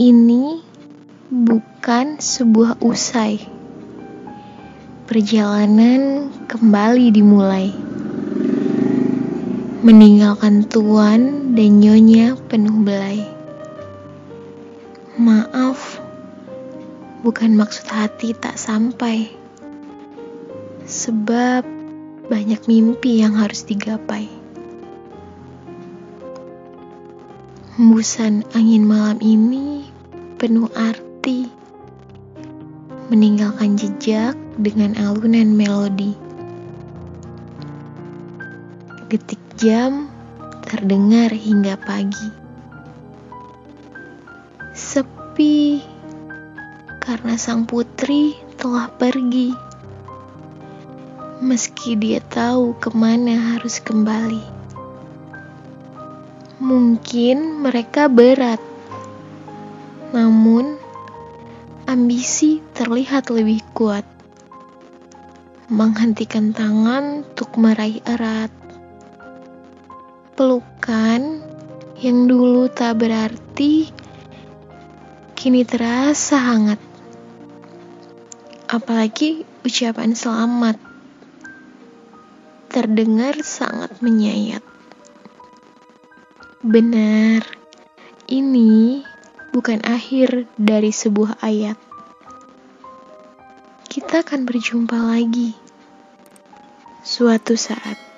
ini bukan sebuah usai. Perjalanan kembali dimulai. Meninggalkan tuan dan nyonya penuh belai. Maaf, bukan maksud hati tak sampai. Sebab banyak mimpi yang harus digapai. Hembusan angin malam ini penuh arti, meninggalkan jejak dengan alunan melodi. Getik jam terdengar hingga pagi. Sepi karena sang putri telah pergi. Meski dia tahu ke mana harus kembali. Mungkin mereka berat, namun ambisi terlihat lebih kuat. Menghentikan tangan untuk meraih erat. Pelukan yang dulu tak berarti kini terasa hangat. Apalagi ucapan selamat terdengar sangat menyayat. Benar, ini bukan akhir dari sebuah ayat. Kita akan berjumpa lagi suatu saat.